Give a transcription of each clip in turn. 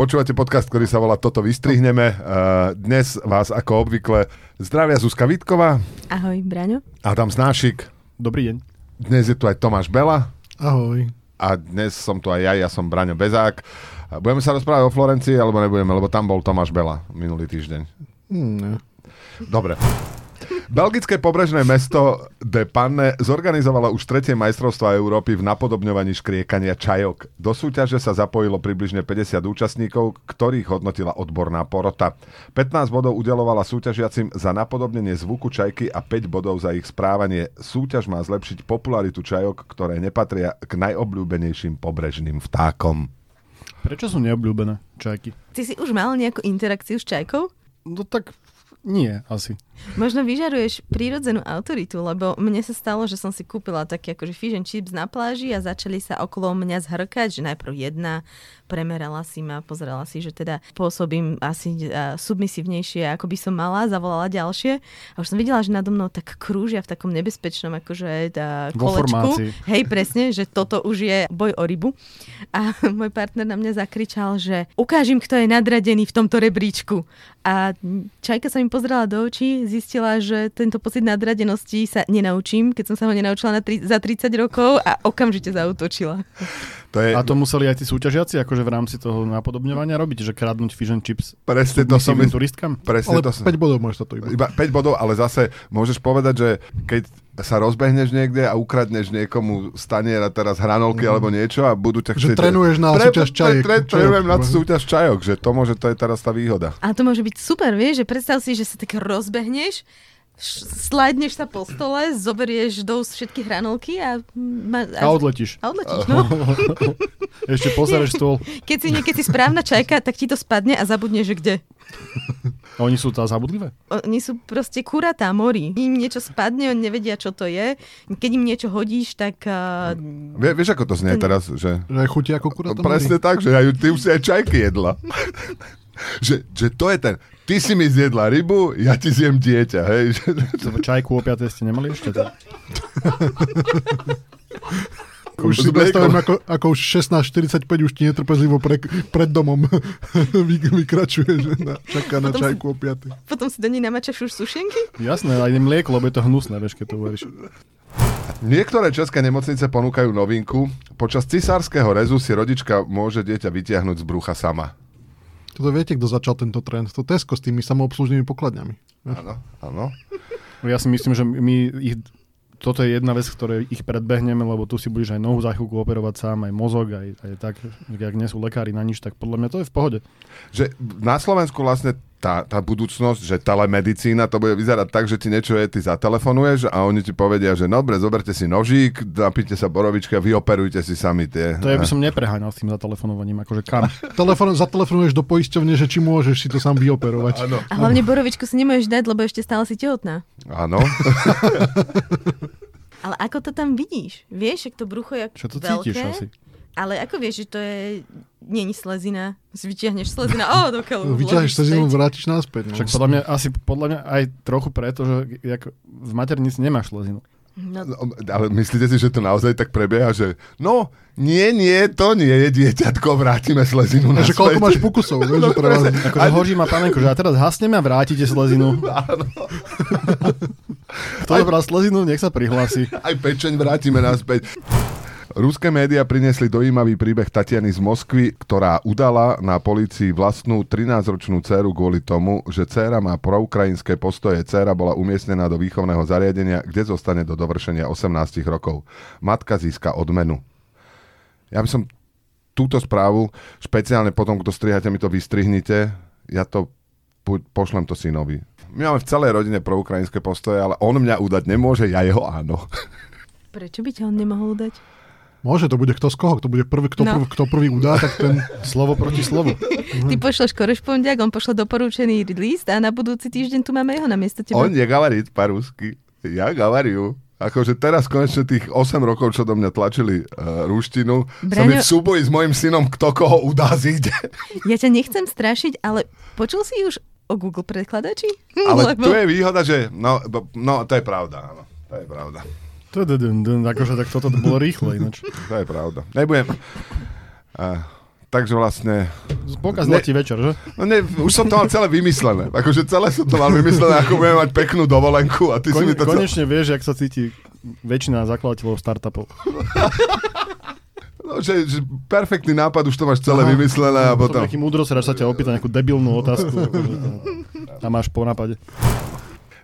Počúvate podcast, ktorý sa volá Toto vystrihneme. Uh, dnes vás ako obvykle zdravia Zuzka Vitková. Ahoj, Braňo. Adam Znášik. Dobrý deň. Dnes je tu aj Tomáš Bela. Ahoj. A dnes som tu aj ja, ja som Braňo Bezák. Budeme sa rozprávať o Florencii, alebo nebudeme, lebo tam bol Tomáš Bela minulý týždeň. Hmm, ne. Dobre. Belgické pobrežné mesto De Panne zorganizovalo už tretie majstrovstvo Európy v napodobňovaní škriekania čajok. Do súťaže sa zapojilo približne 50 účastníkov, ktorých hodnotila odborná porota. 15 bodov udelovala súťažiacim za napodobnenie zvuku čajky a 5 bodov za ich správanie. Súťaž má zlepšiť popularitu čajok, ktoré nepatria k najobľúbenejším pobrežným vtákom. Prečo sú neobľúbené čajky? Ty si už mal nejakú interakciu s čajkou? No tak nie, asi. Možno vyžaruješ prírodzenú autoritu, lebo mne sa stalo, že som si kúpila taký akože fish and chips na pláži a začali sa okolo mňa zhrkať, že najprv jedna, premerala si ma, pozrela si, že teda pôsobím asi uh, submisívnejšie, ako by som mala, zavolala ďalšie a už som videla, že nado mnou tak krúžia v takom nebezpečnom akože uh, kolečku. Hej, presne, že toto už je boj o rybu. A môj partner na mňa zakričal, že ukážim, kto je nadradený v tomto rebríčku. A Čajka sa mi pozrela do očí, zistila, že tento pocit nadradenosti sa nenaučím, keď som sa ho nenaučila na tri, za 30 rokov a okamžite zautočila. To je... A to museli aj tí súťažiaci akože v rámci toho napodobňovania robiť, že kradnúť fish and chips Presne to som... turistkám? Presne ale to som... 5 bodov môžeš to iba. iba. 5 bodov, ale zase môžeš povedať, že keď sa rozbehneš niekde a ukradneš niekomu staniera teraz hranolky mm. alebo niečo a budú ťa chcieť... Že trénuješ na pre, súťaž čajok. Tre, tre, trénujem na súťaž čajok, že to môže, to je teraz tá výhoda. A to môže byť super, vieš, že predstav si, že sa tak rozbehneš sládneš sa po stole, zoberieš do všetky hranolky a... Ma, a, a odletíš. A odletíš, no. Ešte pozrieš stôl. Keď si niekedy správna čajka, tak ti to spadne a zabudneš, že kde. A oni sú tá zabudlivé? Oni sú proste kuratá mori. Im niečo spadne, oni nevedia, čo to je. Keď im niečo hodíš, tak... Uh, Vie, vieš, ako to znie teraz? Že, že chutí ako kuratá Presne mori. tak, že aj, ty už si aj čajky jedla. že, že to je ten... Ty si mi zjedla rybu, ja ti zjem dieťa, hej. Čajku o ste nemali ešte? To? Už si predstavím, ako, ako už 16.45 už ti netrpezlivo pre, pred domom vy, vykračuje, že na, čaká na potom čajku si, o 5. Potom si do nej namačaš už sušenky? Jasné, aj mlieko, lebo je to hnusné, vieš, keď to uveríš. Niektoré české nemocnice ponúkajú novinku. Počas cisárskeho rezu si rodička môže dieťa vytiahnuť z brucha sama. Toto viete, kto začal tento trend? To Tesco s tými samoobslužnými pokladňami. Áno, áno. Ja si myslím, že my ich toto je jedna vec, ktoré ich predbehneme, lebo tu si budeš aj nohu za chvíľku operovať sám, aj mozog, aj, aj tak, ak nie sú lekári na nič, tak podľa mňa to je v pohode. Že na Slovensku vlastne tá, tá budúcnosť, že telemedicína, to bude vyzerať tak, že ti niečo je, ty zatelefonuješ a oni ti povedia, že dobre, zoberte si nožík, napíte sa borovičky a vyoperujte si sami tie. To ja by som nepreháňal s tým zatelefonovaním, akože kam. Telefon, zatelefonuješ do poisťovne, že či môžeš si to sám vyoperovať. Áno. A hlavne borovičku si nemôžeš dať, lebo ešte stále si tehotná. Áno. Ale ako to tam vidíš? Vieš, ak to brucho je Čo to veľké, cítiš asi? Ale ako vieš, že to je... Není slezina. Si vyťahneš slezina, o, do keľu. Vyťahneš slezinu, vrátiš naspäť. No. Však podľa mňa, asi podľa mňa aj trochu preto, že jak v maternici nemáš slezinu. No. no. Ale myslíte si, že to naozaj tak prebieha, že no, nie, nie, to nie je dieťatko, vrátime slezinu na koľko máš pokusov, vieš, no, že treba... Akože hoží ma panenko, že a teraz hasneme a vrátite slezinu. Áno. Kto dobrá slezinu, nech sa prihlási. Aj pečeň vrátime naspäť. Ruské médiá priniesli dojímavý príbeh Tatiany z Moskvy, ktorá udala na policii vlastnú 13-ročnú dceru kvôli tomu, že dcéra má proukrajinské postoje. Dcéra bola umiestnená do výchovného zariadenia, kde zostane do dovršenia 18 rokov. Matka získa odmenu. Ja by som túto správu, špeciálne potom, kto strihate, mi to vystrihnite, ja to pošlem to synovi. My máme v celej rodine proukrajinské postoje, ale on mňa udať nemôže, ja jeho áno. Prečo by ťa on nemohol udať? Môže, to bude kto z koho, kto bude prvý, kto, no. prvý, kto prvý udá, tak ten slovo proti slovu. Ty pošleš korešpondiak, on pošle doporučený list a na budúci týždeň tu máme jeho na miesto teba. On nehovorí po-rusky, ja hovorím. Akože teraz konečne tých 8 rokov, čo do mňa tlačili uh, rúštinu, Braňo... som je v súboji s mojim synom, kto koho udá zíde. Ja ťa nechcem strašiť, ale počul si už o Google prekladači? Ale Lebo... tu je výhoda, že... No, no to je pravda, áno. To je pravda. Akože tak toto bolo rýchle ináč. To je pravda. Nebudem... Uh, takže vlastne... Ne- letí večer, že? No ne, už som to mal celé vymyslené. Akože celé som to mal vymyslené, ako budeme mať peknú dovolenku a ty si mi to... konečne vieš, jak sa cíti väčšina zakladateľov startupov. No, že, že perfektný nápad, už to máš celé vymyslené a Potom taký múdroserač sa ťa opýta nejakú debilnú otázku. akože A máš po nápade.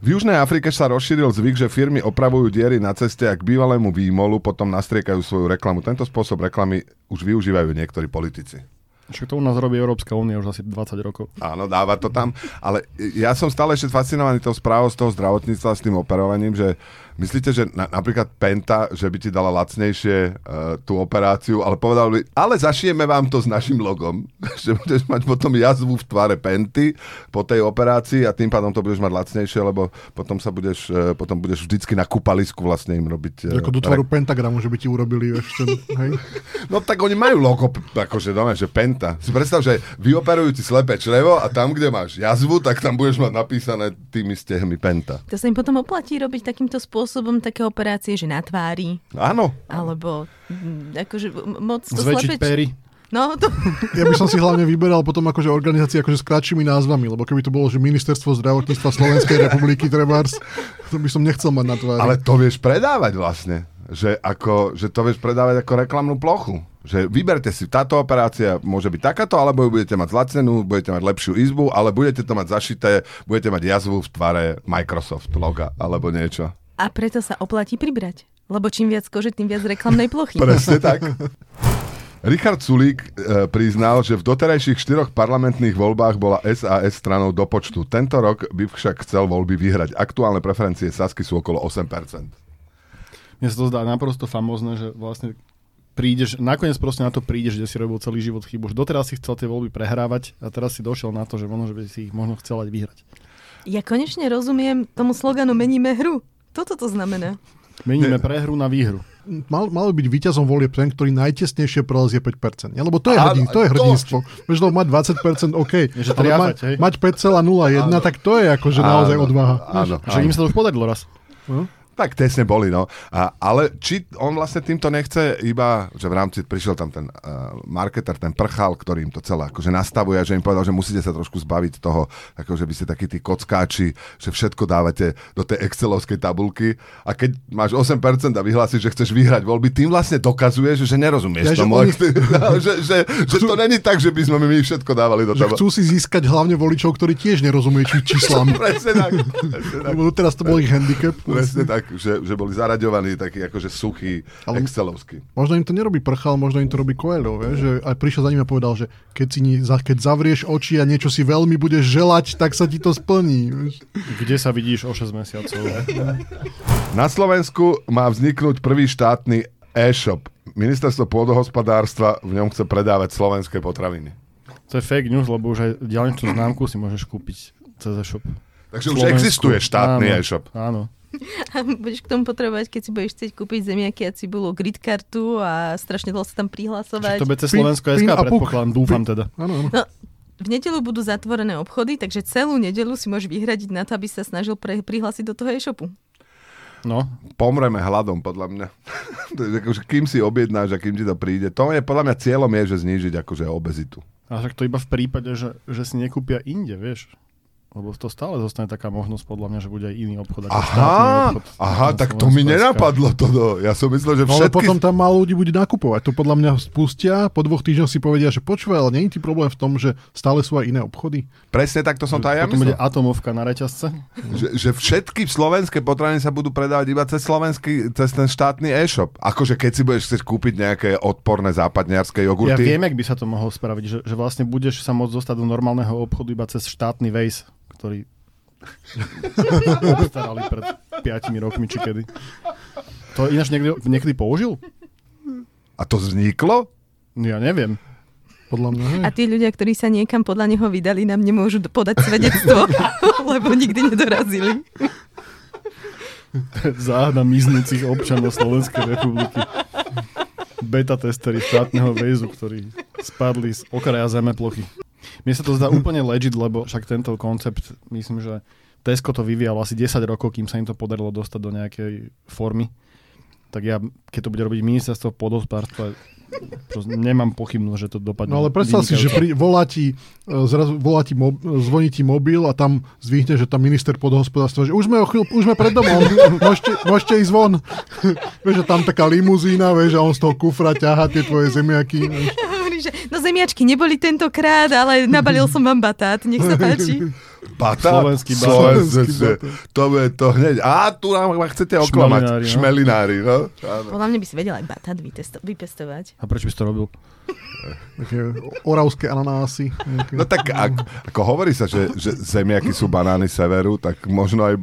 V Južnej Afrike sa rozšíril zvyk, že firmy opravujú diery na ceste a k bývalému výmolu potom nastriekajú svoju reklamu. Tento spôsob reklamy už využívajú niektorí politici. Však to u nás robí Európska únia už asi 20 rokov. Áno, dáva to tam, ale ja som stále ešte fascinovaný tou správou z toho zdravotníctva s tým operovaním, že myslíte, že na, napríklad Penta, že by ti dala lacnejšie uh, tú operáciu, ale povedal by, ale zašijeme vám to s našim logom, že budeš mať potom jazvu v tvare Penty po tej operácii a tým pádom to budeš mať lacnejšie, lebo potom sa budeš, uh, potom budeš vždycky na kúpalisku vlastne im robiť... Uh, Ako do tvaru pentagramu, že by ti urobili ešte, hej? No tak oni majú logo, akože doma, že Penta. Si predstav, že vyoperujú ti slepé črevo a tam, kde máš jazvu, tak tam budeš mať napísané tými stehmi Penta. To sa im potom oplatí robiť takýmto spôsobom také operácie, že na tvári, Áno. alebo mm, akože moc to Zväčšiť slepeč... péry. No, to... Ja by som si hlavne vyberal potom akože organizácie akože s kratšími názvami, lebo keby to bolo, že Ministerstvo zdravotníctva Slovenskej republiky trebárs, to by som nechcel mať na tvári. Ale to vieš predávať vlastne. Že, ako, že to vieš predávať ako reklamnú plochu. Že vyberte si, táto operácia môže byť takáto, alebo ju budete mať zlacenú, budete mať lepšiu izbu, ale budete to mať zašité, budete mať jazvu v tvare Microsoft loga, alebo niečo. A preto sa oplatí pribrať. Lebo čím viac kože, tým viac reklamnej plochy. Presne tak. Richard Sulík e, priznal, že v doterajších štyroch parlamentných voľbách bola SAS stranou do počtu. Tento rok by však chcel voľby vyhrať. Aktuálne preferencie Sasky sú okolo 8%. Mne sa to zdá naprosto famózne, že vlastne prídeš, nakoniec proste na to prídeš, že si robil celý život chybu. Už doteraz si chcel tie voľby prehrávať a teraz si došiel na to, že možno, že by si ich možno chcel aj vyhrať. Ja konečne rozumiem tomu sloganu Meníme hru. Toto to znamená. Meníme prehru na výhru. Mal, malo byť víťazom volieb ten, ktorý najtesnejšie prelezie 5%. Ja, lebo to je, Áno, hrdin, to je hrdinstvo. Vieš, lebo mať 20% OK. Je, že ale triafať, mať, hej? mať 5,01, tak to je akože naozaj Áno, odvaha. Áno, Však im sa to už podarilo raz. Tak tesne boli, no. A, ale či on vlastne týmto nechce iba, že v rámci, prišiel tam ten uh, marketer, ten prchal, ktorý im to celé akože nastavuje, že im povedal, že musíte sa trošku zbaviť toho, akože by ste takí tí kockáči, že všetko dávate do tej excelovskej tabulky a keď máš 8% a vyhlásiš, že chceš vyhrať voľby, tým vlastne dokazuješ, že nerozumieš Ja, že tomu. oni- že, že, že, to není tak, že by sme my všetko dávali do Že tabulky. chcú si získať hlavne voličov, ktorí tiež nerozumie či číslam. Presne tak. Presne tak. Teraz to bol ich handicap. Presne tak, že, že boli zaraďovaní takí akože suchí, Ale- excelovskí. Možno im to nerobí prchal, možno im to robí Coelho, vieš, že aj prišiel za ním a povedal, že keď, si, keď zavrieš oči a niečo si veľmi budeš želať, tak sa ti to splní. Kde sa vidíš o 6 mesiacov? Na Slovensku má vzniknúť prvý štátny e-shop. Ministerstvo pôdohospodárstva v ňom chce predávať slovenské potraviny. To je fake news, lebo už aj diálničnú známku si môžeš kúpiť cez e-shop. Takže už Slovensku. existuje štátny Áno, e-shop. Áno. A budeš k tomu potrebovať, keď si budeš chcieť kúpiť zemiaky a cibulu, grid kartu a strašne dlho sa tam prihlasovať. to bude cez Slovensko SK, predpokladám, dúfam teda. Áno, áno. No, v nedelu budú zatvorené obchody, takže celú nedelu si môžeš vyhradiť na to, aby sa snažil pre, prihlásiť do toho e-shopu. No, Pomreme hladom, podľa mňa. Akože, kým si objednáš a kým ti to príde. To je, podľa mňa cieľom je, že znížiť akože obezitu. a však to iba v prípade, že, že si nekúpia inde, vieš. Lebo to stále zostane taká možnosť podľa mňa, že bude aj iný obchod ako Aha, obchod. aha, tak to mi nenapadlo toto. Ja som myslel, že No, ale všetky... potom tam málo ľudí bude nakupovať. To podľa mňa spustia, po dvoch týždňoch si povedia, že počúvaj, ale nie je ti problém v tom, že stále sú aj iné obchody. Presne tak to som to aj ja Potom bude myslel. atomovka na reťazce. Že, že všetky slovenské potraviny sa budú predávať iba cez slovenský, cez ten štátny e-shop. Akože keď si budeš chcieť kúpiť nejaké odporné západniarské Ja jogurty. viem, jak by sa to mohol spraviť, že, že vlastne budeš sa môcť dostať do normálneho obchodu iba cez štátny Waze, ktorý obstarali pred 5 rokmi, či kedy. To ináč niekedy, niekedy použil? A to vzniklo? Ja neviem. Podľa mňa. A tí ľudia, ktorí sa niekam podľa neho vydali, nám nemôžu podať svedectvo, lebo nikdy nedorazili. Záhada miznúcich občanov Slovenskej republiky. Beta testery štátneho Waze, ktorí spadli z okraja zeme plochy. Mne sa to zdá úplne legit, lebo však tento koncept, myslím, že Tesco to vyvíjalo asi 10 rokov, kým sa im to podarilo dostať do nejakej formy. Tak ja, keď to bude robiť ministerstvo podhospodárstva, Proste nemám pochybnosť, že to dopadne. No ale predstav si, že pri, volá ti, e, zrazu volá ti, mob, zvoní ti mobil a tam zvihne, že tam minister podhospodárstva, že už sme, o chvíľ, už sme pred domom, môžete, môžete ísť von. vieš, že tam taká limuzína, vieš, a on z toho kufra ťaha tie tvoje zemiaky. Vieš. Že no zemiačky neboli tentokrát, ale nabalil som vám batát, nech sa páči. Batát? Slovenský batát. Slovenský Slovenský batát. To je to hneď. A tu nám chcete oklamať. Šmelinári, no. Šmelinári, no. Áno. Podľa mňa by si vedel aj batát vytesto- vypestovať. A prečo by si to robil? Také oravské ananásy. Nejaké. No tak ako, ako hovorí sa, že, že zemiaky sú banány severu, tak možno aj.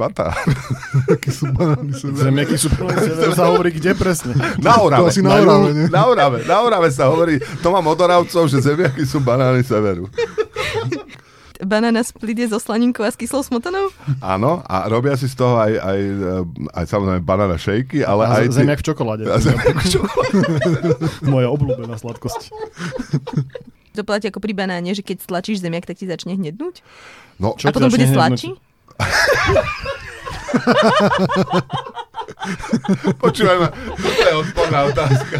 Také sú banány. sever. Zemiaky sú plné severu, sa hovorí kde presne. Na Orave. To asi na Orave, nie? Na Orave, na Orave sa hovorí, to mám od Oravcov, že zemiaky sú banány severu. Banana split je so slaninkou a s kyslou smotanou? Áno, a robia si z toho aj, aj, eh, aj samozrejme banana shaky, ale A aj... z- zemiak v čokoláde. A zemiak v Moja obľúbená sladkosť. To platí ako pri banáne, že keď stlačíš zemiak, tak ti začne hnednúť? No, Čo a potom bude sladší? počúvaj ma, toto je odporná otázka.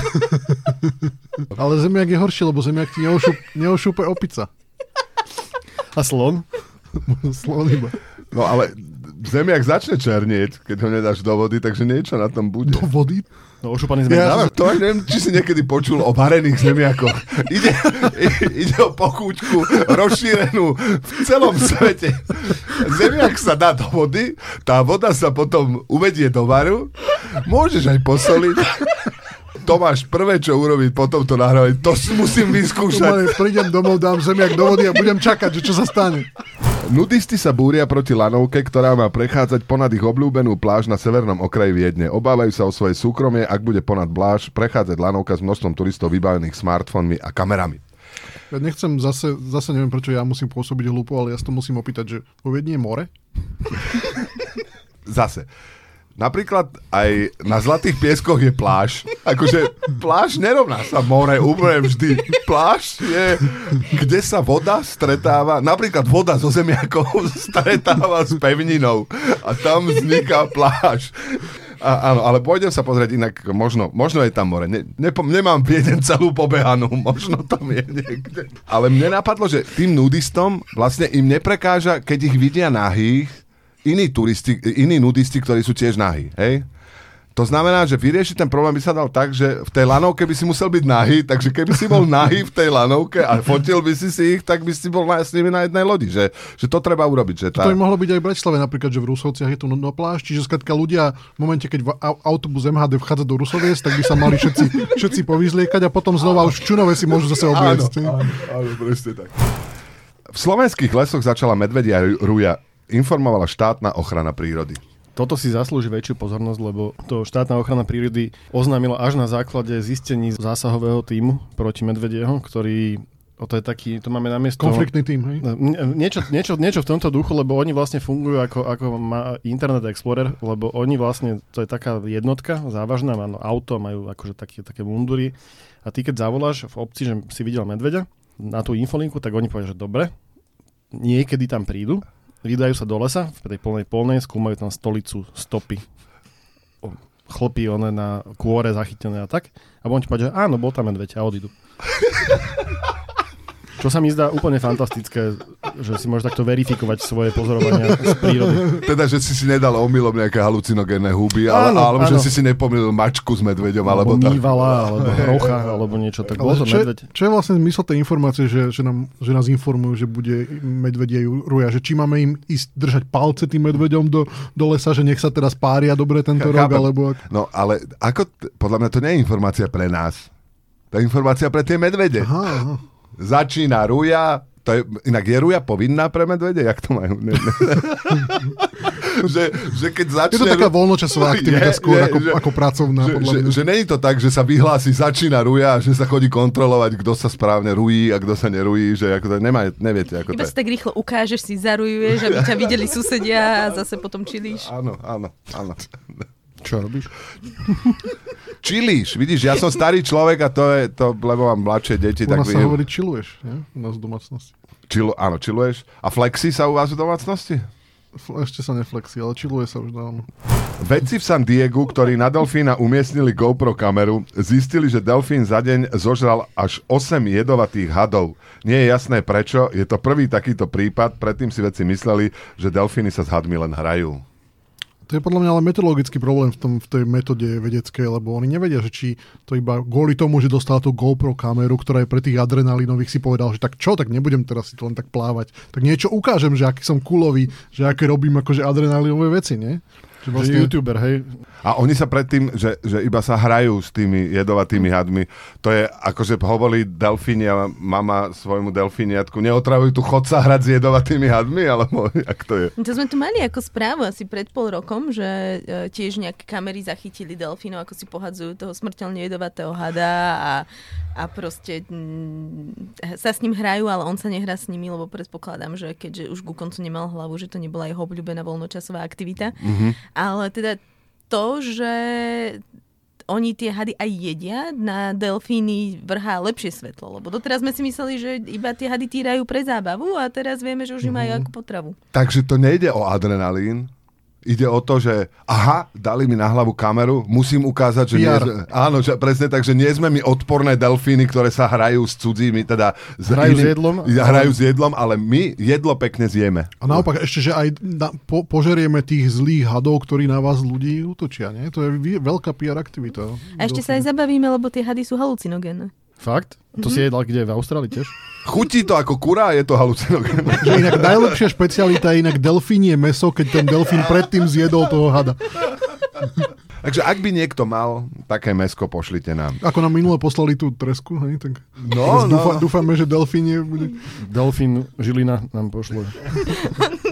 Ale zemiak je horší, lebo zemiak ti neošup, neošúpe opica. A slon? Slon iba. No ale zemiak začne černieť, keď ho nedáš do vody, takže niečo na tom bude. Do vody? No ošúpaný zemiak. Ja, to aj neviem, či si niekedy počul o varených zemiakoch. Ide, ide o pokúčku rozšírenú v celom svete. Zemiak sa dá do vody, tá voda sa potom uvedie do varu, môžeš aj posoliť. Tomáš, prvé, čo urobiť po tomto nahrávaní, to si musím vyskúšať. Prídem domov, dám zemiak do vody a budem čakať, že čo sa stane. Nudisti sa búria proti lanovke, ktorá má prechádzať ponad ich obľúbenú pláž na severnom okraji Viedne. Obávajú sa o svoje súkromie, ak bude ponad pláž prechádzať lanovka s množstvom turistov vybavených smartfónmi a kamerami. Ja nechcem zase, zase neviem, prečo ja musím pôsobiť hlúpo, ale ja sa to musím opýtať, že vo Viedni je more? Zase. Napríklad aj na Zlatých pieskoch je pláž. Akože pláž nerovná sa more úplne vždy. Pláž je, kde sa voda stretáva, napríklad voda zo zemiakov stretáva s pevninou a tam vzniká pláž. A, áno, ale pôjdem sa pozrieť inak, možno, možno je tam more. Ne, nepo, nemám Viedeň celú pobehanú, možno tam je niekde. Ale mne napadlo, že tým nudistom vlastne im neprekáža, keď ich vidia nahých, iní turisti, iní nudisti, ktorí sú tiež nahí, hej? To znamená, že vyriešiť ten problém by sa dal tak, že v tej lanovke by si musel byť nahý, takže keby si bol nahý v tej lanovke a fotil by si si ich, tak by si bol na, s nimi na jednej lodi, že, že to treba urobiť. Že tá... To by mohlo byť aj v Bratislave napríklad, že v Rusovciach je tu no, no pláž, čiže skratka ľudia v momente, keď v au- autobus MHD vchádza do Rusoviec, tak by sa mali všetci, všetci povyzliekať a potom znova už v Čunove si môžu zase Áno, obliecť. áno, áno, presne tak. V slovenských lesoch začala medvedia ruja, informovala štátna ochrana prírody. Toto si zaslúži väčšiu pozornosť, lebo to štátna ochrana prírody oznámila až na základe zistení zásahového týmu proti Medvedieho, ktorý o to je taký, to máme na miesto... Konfliktný tým, hej? N- Niečo, niečo, niečo v tomto duchu, lebo oni vlastne fungujú ako, ako má Internet Explorer, lebo oni vlastne, to je taká jednotka závažná, má no, auto, majú akože také, také mundury a ty keď zavoláš v obci, že si videl medveďa na tú infolinku, tak oni povedia, že dobre, niekedy tam prídu, vydajú sa do lesa, v tej polnej polnej, skúmajú tam stolicu, stopy, chlpy one na kôre zachytené a tak. A on ti povie, že áno, bol tam medveď a odídu. Čo sa mi zdá úplne fantastické, že si môžeš takto verifikovať svoje pozorovania z prírody. Teda, že si si nedal omylom nejaké halucinogénne huby, ale, Áno, alebo že áno. si si nepomýlil mačku s medveďom, Alebo, alebo, tak. mývala, alebo rocha, alebo niečo. Tak bol Ale to čo, medveď. je, čo je vlastne zmysel tej informácie, že, že, nám, že nás informujú, že bude medvedie ruja? Že či máme im ísť držať palce tým medveďom do, do lesa, že nech sa teraz pária dobre tento rok, Chápem. alebo... ako- No, ale ako, podľa mňa to nie je informácia pre nás. To je informácia pre tie medvede. Aha, aha. Začína ruja, to je, inak je ruja povinná pre medvede? Jak to majú? Ne, ne. že, že keď Je začne... to taká voľnočasová aktivita Je, skôr je, ako, že- ako pracovná, že, že, že není to tak, že sa vyhlási, začína ruja že sa chodí kontrolovať, kto sa správne rují a kto sa nerují, že ako to nemá, neviete, ako to Iba je. si tak rýchlo ukážeš, si zarujuješ, aby ťa videli susedia a zase potom čilíš. Áno, áno, áno. Čo robíš? Čilíš, vidíš, ja som starý človek a to je to, lebo mám mladšie deti, U tak nás sa vy- hovorí chilluješ, nie? U nás v domácnosti. Čilu, áno, čiluješ. A flexi sa u vás v domácnosti? Ešte sa neflexí, ale chilluje sa už dávno. Vedci v San Diegu, ktorí na delfína umiestnili GoPro kameru, zistili, že delfín za deň zožral až 8 jedovatých hadov. Nie je jasné prečo, je to prvý takýto prípad, predtým si vedci mysleli, že delfíny sa s hadmi len hrajú. To je podľa mňa ale metodologický problém v, tom, v tej metóde vedeckej, lebo oni nevedia, že či to iba kvôli tomu, že dostal tú GoPro kameru, ktorá je pre tých adrenalinových, si povedal, že tak čo, tak nebudem teraz si to len tak plávať. Tak niečo ukážem, že aký som kulový, že aké robím akože adrenalinové veci, nie? Že vlastne... YouTuber, hej. A oni sa predtým, že, že iba sa hrajú s tými jedovatými hadmi, to je akože hovorí delfínia, mama svojmu delfíniatku, neotravuj tu chod sa hrať s jedovatými hadmi, alebo jak to je? To sme tu mali ako správu asi pred pol rokom, že e, tiež nejaké kamery zachytili delfínov, ako si pohadzujú toho smrteľne jedovatého hada a, a proste m, sa s ním hrajú, ale on sa nehrá s nimi, lebo predpokladám, že keďže už ku koncu nemal hlavu, že to nebola jeho obľúbená voľnočasová aktivita. Mhm. Ale teda to, že oni tie hady aj jedia, na delfíny vrhá lepšie svetlo. Lebo doteraz sme si mysleli, že iba tie hady týrajú pre zábavu a teraz vieme, že už ich majú ako potravu. Takže to nejde o adrenalín, ide o to, že aha, dali mi na hlavu kameru, musím ukázať, že nie, PR. sme- áno, že presne tak, že nie sme my odporné delfíny, ktoré sa hrajú s cudzími, teda s Hrajú s jedlom? Hrajú s jedlom, ale my jedlo pekne zjeme. A naopak ešte, že aj na, po, požerieme tých zlých hadov, ktorí na vás ľudí útočia, nie? To je veľká PR aktivita. A ešte sa aj zabavíme, lebo tie hady sú halucinogénne. Fakt? To si jedal kde? V Austrálii tiež? Chutí to ako kurá, je to halucinogénne. Že inak najlepšia špecialita je inak delfínie meso, keď ten delfín predtým zjedol toho hada. Takže ak by niekto mal také mesko, pošlite nám. Ako nám minule poslali tú tresku, hej, tak No, dúfa, no. dúfame, že delfínie bude... Delfín Žilina nám pošlo.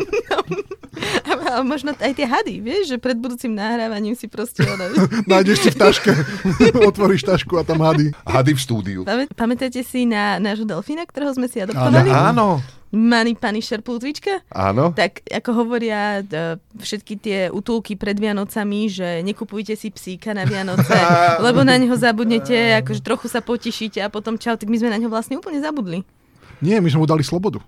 A, možno aj tie hady, vieš, že pred budúcim nahrávaním si proste... Ono, Nájdeš si v taške, otvoríš tašku a tam hady. Hady v štúdiu. Pamä- Pamätáte si na nášho delfína, ktorého sme si adoptovali? Áno, Mani pani Šerplútvička? áno. Tak ako hovoria d- všetky tie útulky pred Vianocami, že nekupujte si psíka na Vianoce, lebo na neho zabudnete, akože trochu sa potešíte a potom čau, tak my sme na neho vlastne úplne zabudli. Nie, my sme mu dali slobodu.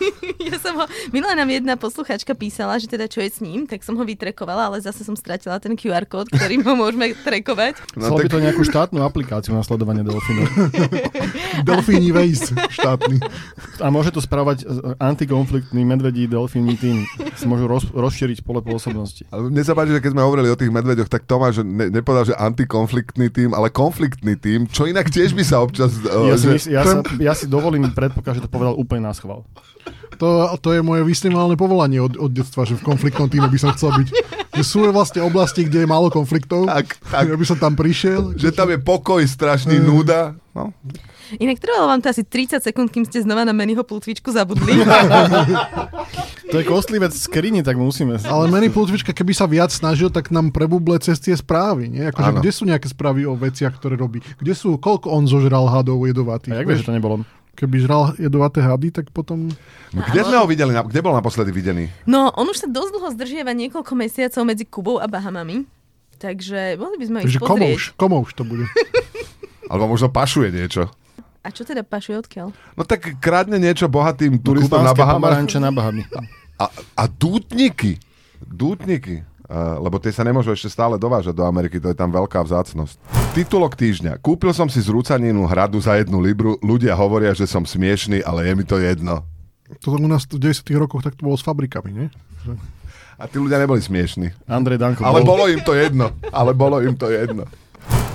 Ja som ho, minula nám jedna posluchačka písala, že teda čo je s ním, tak som ho vytrekovala, ale zase som stratila ten QR kód, ktorým ho môžeme trekovať. No, Chcelo by tak, to nejakú štátnu aplikáciu na sledovanie delfínov. Delfíni Waze štátny. A môže to spravať e, antikonfliktný medvedí delfínny tým. Si môžu roz, rozšíriť pole pôsobnosti. ale mne sa páči, že keď sme hovorili o tých medveďoch, tak Tomáš ne, nepovedal, že antikonfliktný tým, ale konfliktný tým, čo inak tiež by sa občas... Ja si, že, mysl, ja, sa, ja si dovolím predpokladať, že to povedal úplne na schvál. To, to je moje vysnívané povolanie od, od detstva, že v konfliktnom týme by som chcel byť. Že sú vlastne oblasti, kde je málo konfliktov. Tak, tak. Ja by som tam prišiel. že tam je pokoj, strašný Mm. núda. No. Inak trvalo vám to asi 30 sekúnd, kým ste znova na Meniho plutvičku zabudli. To je kostlivec v skrini, tak musíme... Ale Manny Plutvička, keby sa viac snažil, tak nám prebuble cez tie správy. Nie? Akože, kde sú nejaké správy o veciach, ktoré robí? Kde sú, koľko on zožral hadov jedovatých? A jak vieš, že to nebolo? Keby žral jedovaté hady, tak potom... Kde sme ho videli? na- Kde bol naposledy videný? No, on už sa dosť dlho zdržiava niekoľko mesiacov medzi Kubou a Bahamami. Takže mohli by sme ich Takže pozrieť. komouš, komouš to bude. Alebo možno pašuje niečo. A čo teda pašuje odkiaľ? No tak krádne niečo bohatým turistom na Kubánske Bahamách. na Bahamy. A, a dútniky. Dútniky. Uh, lebo tie sa nemôžu ešte stále dovážať do Ameriky, to je tam veľká vzácnosť. Titulok týždňa. Kúpil som si zrúcaninu hradu za jednu libru, ľudia hovoria, že som smiešný, ale je mi to jedno. To u nás v 90 rokoch tak to bolo s fabrikami, nie? A tí ľudia neboli smiešní. Andrej Danko Ale bol. bolo im to jedno. Ale bolo im to jedno.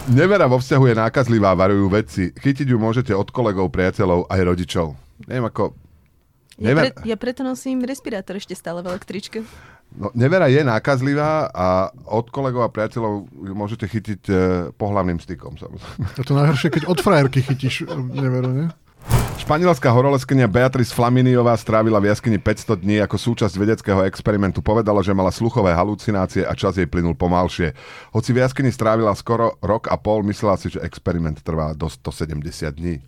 Nevera vo vzťahu je nákazlivá, varujú vedci. Chytiť ju môžete od kolegov, priateľov aj rodičov. Neviem ako... Ja, Never... pre, ja preto nosím respirátor ešte stále v električke. No, nevera je nákazlivá a od kolegov a priateľov môžete chytiť e, pohlavným stykom. Samozrejme. Je to najhoršie, keď od frajerky chytíš e, neveru, nie? Španielská horoleskenia Beatrice Flaminiová strávila v jaskyni 500 dní ako súčasť vedeckého experimentu. Povedala, že mala sluchové halucinácie a čas jej plynul pomalšie. Hoci v jaskyni strávila skoro rok a pol, myslela si, že experiment trvá do 170 dní.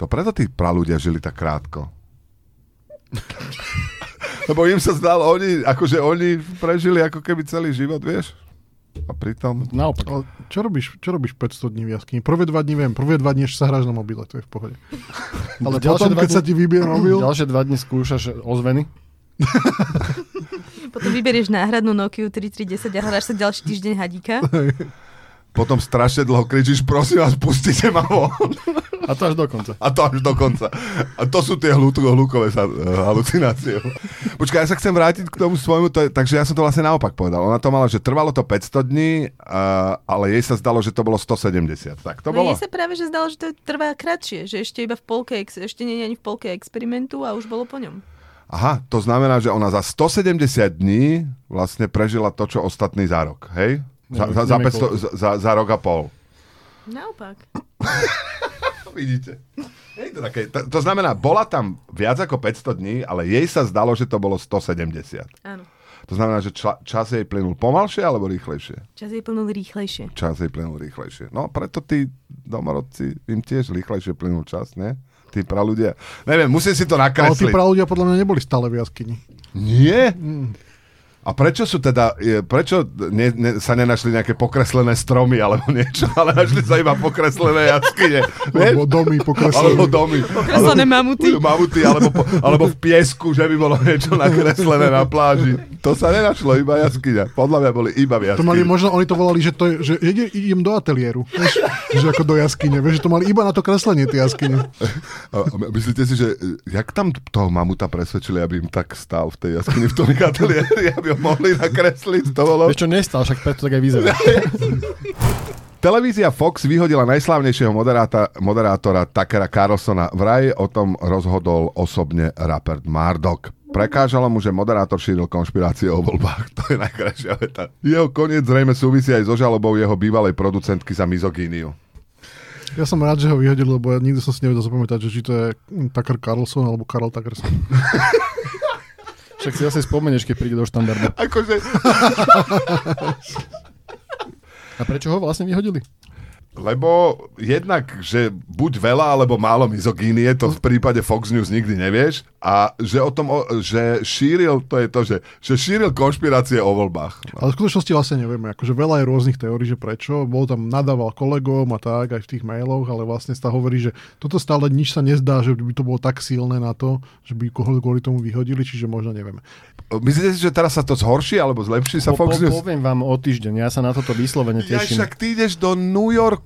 To preto tí praľudia žili tak krátko. Lebo im sa zdalo, oni, akože oni prežili ako keby celý život, vieš? A pritom... Naopak. Ale čo robíš, čo robíš 500 dní v jaskyni? Prvé dva dní viem, prvé dva dní ešte sa hráš na mobile, to je v pohode. Ale Ďalšie potom, dva keď dni- sa ti vybije mobil, Ďalšie dva dni skúšaš ozveny. Potom vyberieš náhradnú Nokia 3310 a hľadáš sa ďalší týždeň hadíka. Potom strašne dlho kričíš, prosím vás, pustite ma von. A to až do konca. A to až do konca. A to sú tie hlu- hlukové sa, uh, halucinácie. Počkaj, ja sa chcem vrátiť k tomu svojmu, to takže ja som to vlastne naopak povedal. Ona to mala, že trvalo to 500 dní, uh, ale jej sa zdalo, že to bolo 170. Tak to No bolo? jej sa práve že zdalo, že to trvá kratšie, že ešte iba v polke, ešte nie je ani v polke experimentu a už bolo po ňom. Aha, to znamená, že ona za 170 dní vlastne prežila to, čo ostatní za rok, hej? Za, za, za, neviem 500, za, za, rok a pol. Naopak. Vidíte. Je to, také, to, to znamená, bola tam viac ako 500 dní, ale jej sa zdalo, že to bolo 170. Áno. To znamená, že čla, čas jej plynul pomalšie alebo rýchlejšie? Čas jej plnul rýchlejšie. Čas jej plynul rýchlejšie. No, preto tí domorodci, im tiež rýchlejšie plynul čas, ne? Tí praľudia. Neviem, musím si to Ale tí nakresliť. ľudia podľa mňa neboli stále v jaskyni. Nie? A prečo sú teda, prečo ne, ne, sa nenašli nejaké pokreslené stromy alebo niečo, ale našli sa iba pokreslené jaskyne? Alebo domy pokreslené. Alebo domy. Pokreslené mamuty. Mamuty, alebo, po, alebo v piesku, že by bolo niečo nakreslené na pláži. To sa nenašlo, iba jaskyňa. Podľa mňa boli iba v To mali, jaskyni. možno oni to volali, že, to je, že ide, idem do ateliéru. Vieš, že ako do jaskyne. Vieš, že to mali iba na to kreslenie tie jaskyne. Myslíte si, že jak tam toho mamuta presvedčili, aby im tak stál v tej jaskyni v tom ateliéri, aby ho mohli nakresliť? To bolo... Vieš čo, nestal, však preto tak aj vyzerá. Televízia Fox vyhodila najslávnejšieho moderáta, moderátora Takera Carlsona. Vraj o tom rozhodol osobne Rupert Murdoch. Prekážalo mu, že moderátor šíril konšpirácie o voľbách. To je najkrajšia veta. Jeho koniec zrejme súvisí aj so žalobou jeho bývalej producentky za mizogíniu. Ja som rád, že ho vyhodili, lebo ja nikdy som si nevedel zapamätať, že či to je Tucker Carlson alebo Karl Tuckerson. Však si asi spomenieš, keď príde do štandardu. Akože, A prečo ho vlastne vyhodili? Lebo jednak, že buď veľa alebo málo mizogínie, to v prípade Fox News nikdy nevieš. A že o tom, že šíril, to je to, že, že šíril konšpirácie o voľbách. No. Ale v skutočnosti vlastne nevieme. Akože veľa je rôznych teórií, že prečo. Bol tam nadával kolegom a tak, aj v tých mailoch, ale vlastne sa hovorí, že toto stále nič sa nezdá, že by to bolo tak silné na to, že by ho kvôli tomu vyhodili, čiže možno nevieme. Myslíte si, že teraz sa to zhorší alebo zlepší sa Po, Fox News? poviem vám o týždeň, ja sa na toto vyslovene Ja teším. však ty ideš do New Yorku.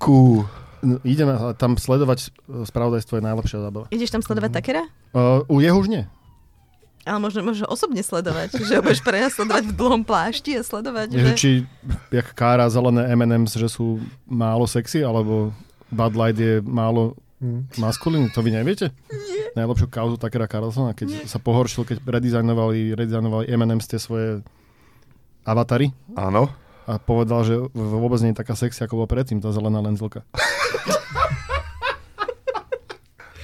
No, Ideme tam sledovať e, spravodajstvo je najlepšia zábava. Ideš tam sledovať Takera? Uh, u jeho už nie. Ale možno, možno osobne sledovať, že ho budeš prenasledovať v dlhom plášti a sledovať, Že... že... Či jak kára zelené M&M's, že sú málo sexy, alebo Bud Light je málo maskulín, to vy neviete? Nie. Najlepšiu kauzu Takera Carlsona, keď Nie. sa pohoršil, keď redizajnovali, redizajnovali M&M's tie svoje avatary Áno. A povedal, že v- vôbec nie je taká sexy, ako bolo predtým tá zelená lenzilka.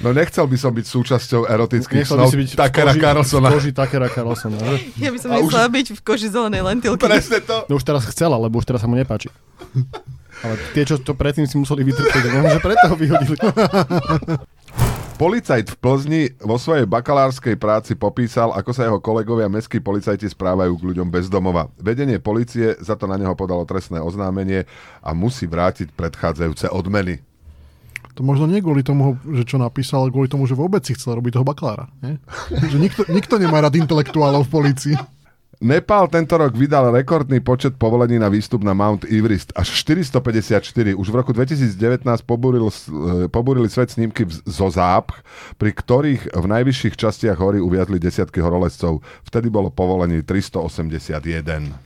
No nechcel by som byť súčasťou erotických Nechcel by snov si byť Takera Carlsona. v koži Takera Carlsona. Že? Ja by som A už- byť v koži zelenej lentilky. Presne to. No už teraz chcela, lebo už teraz sa mu nepáči. Ale tie, čo to predtým si museli vytrpieť, že preto ho vyhodili. Policajt v Plzni vo svojej bakalárskej práci popísal, ako sa jeho kolegovia mestskí policajti správajú k ľuďom bez domova. Vedenie policie za to na neho podalo trestné oznámenie a musí vrátiť predchádzajúce odmeny. To možno nie kvôli tomu, že čo napísal, ale kvôli tomu, že vôbec si chcel robiť toho bakalára. Nie? že nikto, nikto nemá rád intelektuálov v policii. Nepál tento rok vydal rekordný počet povolení na výstup na Mount Everest, až 454. Už v roku 2019 pobúril, eh, pobúrili svet snímky zo zápch, pri ktorých v najvyšších častiach hory uviazli desiatky horolezcov. Vtedy bolo povolení 381.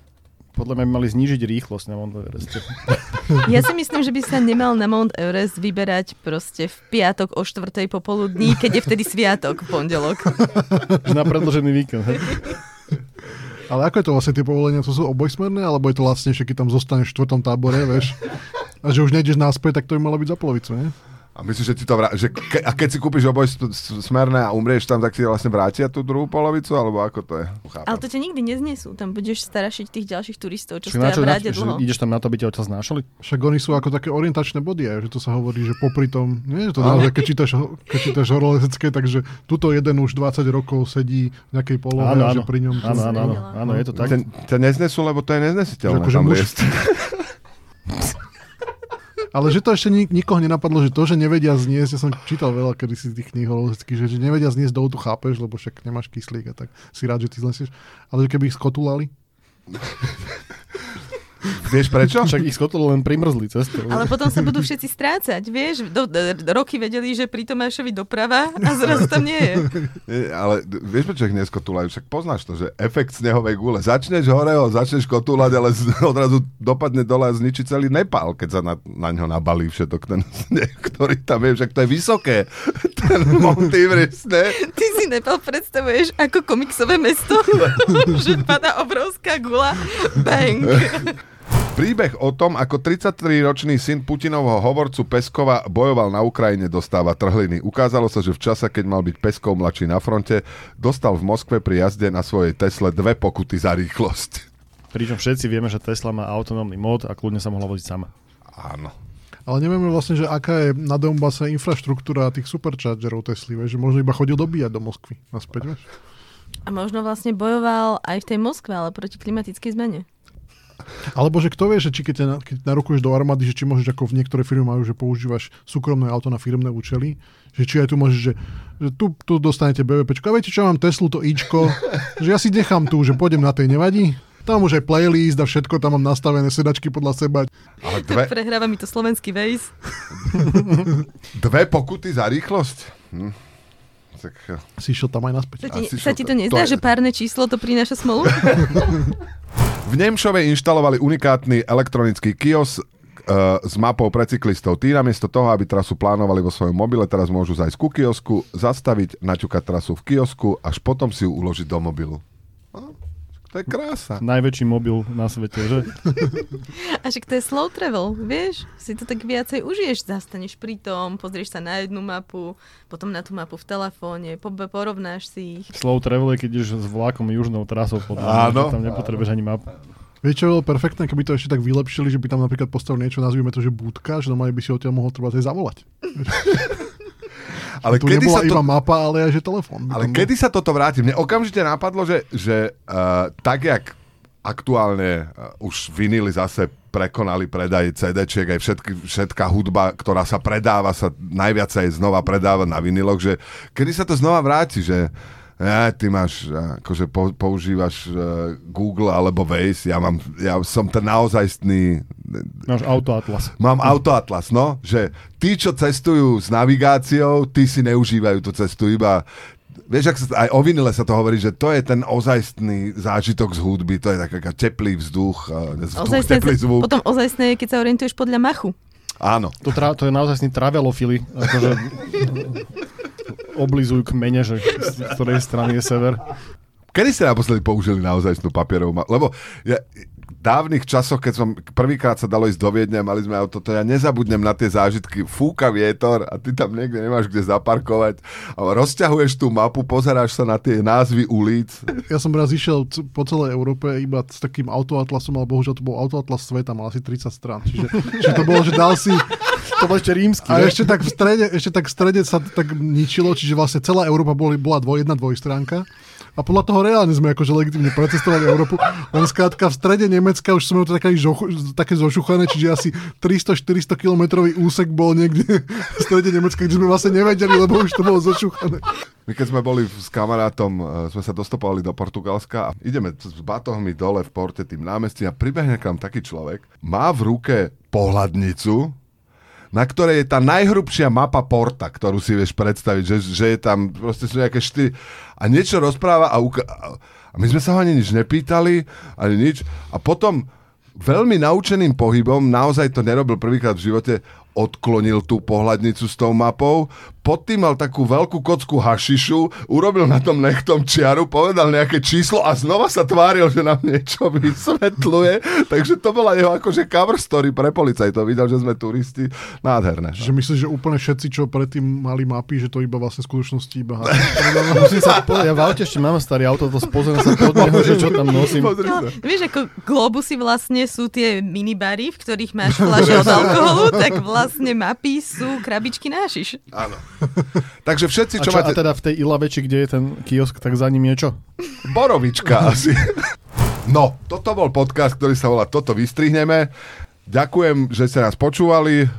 Podľa mňa by mali znížiť rýchlosť na Mount Evereste. Ja si myslím, že by sa nemal na Mount Everest vyberať proste v piatok o štvrtej popoludní, keď je vtedy sviatok v pondelok. Na predložený víkend. Ale ako je to vlastne tie povolenia? To sú obojsmerné, alebo je to že keď tam zostaneš v štvrtom tábore, vieš? A že už nejdeš náspäť, tak to by malo byť za polovicu, nie? A myslíš, že ti to vrá... že ke... A keď si kúpiš oboj smerné a umrieš tam, tak ti vlastne vrátia tú druhú polovicu? Alebo ako to je? Chápem. Ale to ťa nikdy neznesú. Tam budeš starašiť tých ďalších turistov, čo stoja v že dlho. ideš tam na to, aby ťa odtiaľ znášali? Však oni sú ako také orientačné body, aj, že to sa hovorí, že popri tom, nie, že to naozaj, keď čítaš, keď čítaš horolezecké, takže tuto jeden už 20 rokov sedí v nejakej polohe Áno, a že áno. pri ňom... Áno, áno, áno, áno, je to tak. Ťa, ťa neznesú, lebo to je neznesiteľné Že akože tam muž-. Ale že to ešte nik- nikoho nenapadlo, že to, že nevedia zniesť, ja som čítal veľa kedy si tých kníh horolezeckých, že, že nevedia zniesť dolu, tu chápeš, lebo však nemáš kyslík a tak si rád, že ty znesieš. Ale že keby ich skotulali, Vieš prečo? Však ich skotolo len primrzli cestou. Ale potom sa budú všetci strácať, vieš? Do, do, roky vedeli, že pri Tomášovi doprava a zrazu tam nie je. Nie, ale vieš, prečo ich neskotúľajú? Však poznáš to, že efekt snehovej gule. Začneš hore ho, začneš kotúľať, ale odrazu dopadne dole a zničí celý Nepál, keď sa na, na ňo nabalí všetok ten sneh, ktorý tam je. Však to je vysoké. Ten ne? Ty si Nepal predstavuješ ako komiksové mesto, že padá obrovská gula, bang. Príbeh o tom, ako 33-ročný syn Putinovho hovorcu Peskova bojoval na Ukrajine, dostáva trhliny. Ukázalo sa, že v čase, keď mal byť Peskov mladší na fronte, dostal v Moskve pri jazde na svojej Tesle dve pokuty za rýchlosť. Pričom všetci vieme, že Tesla má autonómny mód a kľudne sa mohla voziť sama. Áno. Ale nevieme vlastne, že aká je na Donbase infraštruktúra tých superchargerov Tesly, že možno iba chodil dobíjať do Moskvy. Naspäť, vieš? A možno vlastne bojoval aj v tej Moskve, ale proti klimatickej zmene. Alebo že kto vie, že či keď, na, keď narukuješ do armády, že či môžeš, ako v niektoré firmy majú, že používaš súkromné auto na firmné účely, že či aj tu môžeš, že, že tu, tu dostanete BVPčko. A viete čo, mám Teslu, to Ičko, že ja si nechám tu, že pôjdem na tej, nevadí? Tam už aj playlist a všetko, tam mám nastavené sedačky podľa seba. Ale dve, Prehráva mi to slovenský Waze. dve pokuty za rýchlosť? Hm. Tak, Si išiel tam aj naspäť. Sa ti, sa ti to- to nezdá, to je- že párne číslo to prináša smolu? v Nemšove inštalovali unikátny elektronický kios uh, s mapou pre cyklistov. Tí namiesto toho, aby trasu plánovali vo svojom mobile, teraz môžu zajsť ku kiosku, zastaviť, naťukať trasu v kiosku, až potom si ju uložiť do mobilu. To je krása. Najväčší mobil na svete, že? A však to je slow travel, vieš? Si to tak viacej užiješ, zastaneš pri tom, pozrieš sa na jednu mapu, potom na tú mapu v telefóne, po, porovnáš si ich. Slow travel je, keď ideš s vlákom južnou trasou mňa, Áno. že tam nepotrebuješ ani mapu. Vieš, čo bolo perfektné, keby to ešte tak vylepšili, že by tam napríklad postavili niečo, nazvime to, že budka, že normálne by si odtiaľ mohol treba aj zavolať. Ale tu kedy sa to... iba mapa, ale aj že telefón. Ale tam bol. kedy sa toto vráti? Mne okamžite napadlo, že, že uh, tak, jak aktuálne uh, už vinily zase prekonali predaj CD-čiek, aj všetky, všetká hudba, ktorá sa predáva, sa najviac aj znova predáva na viniloch, že kedy sa to znova vráti, že ja, ty máš, uh, akože po, používaš uh, Google alebo Waze, ja, mám, ja som ten naozajstný Máš autoatlas. Mám autoatlas, no, že tí, čo cestujú s navigáciou, tí si neužívajú tú cestu iba Vieš, ak sa, aj o vinile sa to hovorí, že to je ten ozajstný zážitok z hudby, to je taká teplý vzduch, vzduch Ozajstné, teplý zvuk. potom ozajstné je, keď sa orientuješ podľa machu. Áno. To, tra, to je naozaj travelofily, akože oblizujú kmene, že z ktorej strany je sever. Kedy ste naposledy použili naozaj papierovú ma- Lebo ja, dávnych časoch, keď som prvýkrát sa dalo ísť do Viedne, mali sme auto, to ja nezabudnem na tie zážitky. Fúka vietor a ty tam niekde nemáš kde zaparkovať. A rozťahuješ tú mapu, pozeráš sa na tie názvy ulic. Ja som raz išiel po celej Európe iba s takým autoatlasom, ale bohužiaľ to bol autoatlas sveta, mal asi 30 strán. Čiže, čiže to bolo, že dal si... To bol ešte rímsky. A ne? ešte tak v strede, ešte tak v strede sa to tak ničilo, čiže vlastne celá Európa boli, bola dvoj, jedna dvojstránka. A podľa toho reálne sme akože legitimne precestovali Európu. Len skrátka v strede Nemecka už sme to také, žochu, také zošuchané, čiže asi 300-400 kilometrový úsek bol niekde v strede Nemecka, kde sme vlastne nevedeli, lebo už to bolo zošuchané. My keď sme boli s kamarátom, eh, sme sa dostopovali do Portugalska a ideme s batohmi dole v porte tým námestím a pribehne k taký človek, má v ruke pohľadnicu, na ktorej je tá najhrubšia mapa porta, ktorú si vieš predstaviť, že, že je tam proste sú nejaké štyri a niečo rozpráva a, uka- a my sme sa ho ani nič nepýtali, ani nič. A potom veľmi naučeným pohybom, naozaj to nerobil prvýkrát v živote, odklonil tú pohľadnicu s tou mapou, pod tým mal takú veľkú kocku hašišu, urobil na tom nechtom čiaru, povedal nejaké číslo a znova sa tváril, že nám niečo vysvetľuje. Takže to bola jeho akože cover story pre policajtov. Videl, že sme turisti. Nádherné. Že myslíš, že úplne všetci, čo predtým mali mapy, že to iba vlastne v skutočnosti iba... Musím sa povedať, ja v aute ešte mám starý auto, to pozriem sa pod neho, že čo tam nosím. No, vieš, ako globusy vlastne sú tie minibary, v ktorých máš fľaše od alkoholu, tak vlastne mapy sú krabičky na hašiš. Áno. Takže všetci, A, čo, čo, a máte... teda v tej Ilaveči, kde je ten kiosk, tak za ním je čo? Borovička asi. No, toto bol podcast, ktorý sa volá Toto vystrihneme. Ďakujem, že ste nás počúvali. Eh,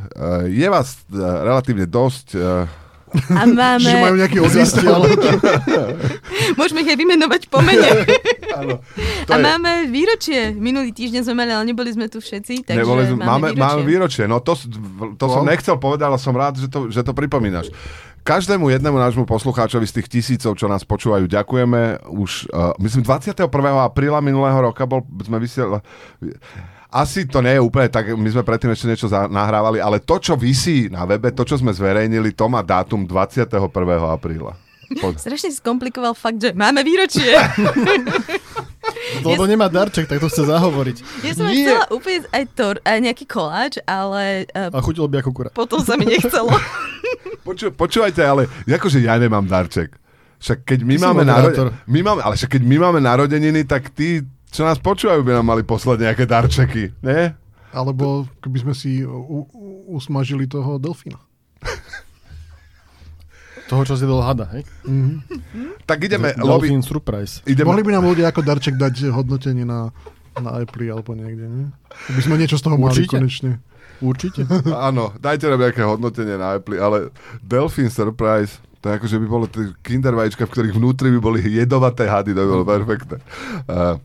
Je vás eh, relatívne dosť. A Že máme... majú nejaký odísť, ale Môžeme ich aj vymenovať po mene. Áno. A je- máme výročie. Minulý týždeň sme mali, ale neboli sme tu všetci, takže Neboli máme, máme, máme výročie. No to, to som nechcel povedať, ale som rád, že to, že to pripomínaš. Každému jednému nášmu poslucháčovi z tých tisícov, čo nás počúvajú, ďakujeme. Už, uh, myslím, 21. apríla minulého roka bol, sme vysielali... Asi to nie je úplne tak, my sme predtým ešte niečo nahrávali, ale to, čo vysí na webe, to, čo sme zverejnili, to má dátum 21. apríla. Po, Strašne si skomplikoval fakt, že máme výročie. Lebo nemá darček, tak to chce zahovoriť. Ja som aj Nie. chcela úplne aj, tor, aj nejaký koláč, ale uh, A chutilo by ako kura. potom sa mi nechcelo. Poču, počúvajte, ale akože ja nemám darček. Však keď my Ty máme, narode- my máme, ale však keď my máme narodeniny, tak tí, čo nás počúvajú, by nám mali poslať nejaké darčeky, ne? alebo keby sme si u, u, usmažili toho delfína. Toho, čo si dal hada, hej? Tak ideme, lobby, Dolphin Surprise. ideme, Mohli by nám ľudia ako darček dať hodnotenie na, na Apple alebo niekde, nie? By sme niečo z toho mali Určite. konečne. Určite. áno, dajte nám nejaké hodnotenie na Apple, ale Delphin Surprise, to je ako, že by bolo tie kinder vajíčka, v ktorých vnútri by boli jedovaté hady, to by bolo perfektné. Uh,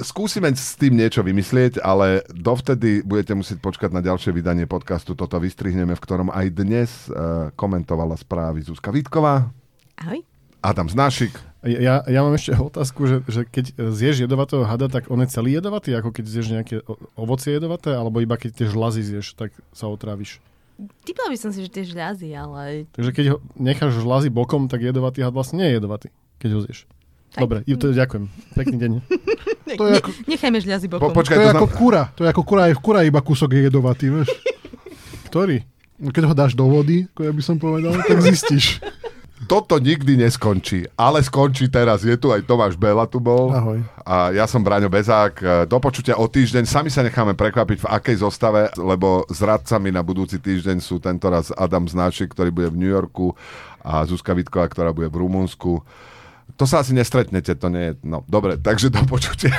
skúsime s tým niečo vymyslieť, ale dovtedy budete musieť počkať na ďalšie vydanie podcastu. Toto vystrihneme, v ktorom aj dnes uh, komentovala správy Zuzka Vítková, Ahoj. Adam Znášik. Ja, ja mám ešte otázku, že, že keď zješ jedovatého hada, tak on je celý jedovatý, ako keď zješ nejaké ovocie jedovaté, alebo iba keď tie žlazy zješ, tak sa otráviš. Typla by som si, že tie žľazy, ale... Takže keď ho necháš žlazy bokom, tak jedovatý had vlastne nie je jedovatý, keď ho zješ. Tak. Dobre, to ďakujem. Pekný deň. To je ne, ako- nechajme žľazy Po, bokom. počkaj, To je to ako znam... kura. To je ako kura, aj v kura iba kúsok je jedovatý, vieš. Ktorý? Keď ho dáš do vody, ako ja by som povedal, tak zistíš. Toto nikdy neskončí, ale skončí teraz. Je tu aj Tomáš Bela tu bol. Ahoj. A ja som Braňo Bezák. Do počutia o týždeň. Sami sa necháme prekvapiť v akej zostave, lebo s radcami na budúci týždeň sú tentoraz Adam Znáčik, ktorý bude v New Yorku a Zuzka Vitková, ktorá bude v Rumunsku. To sa asi nestretnete, to nie je... No, dobre, takže do počutia.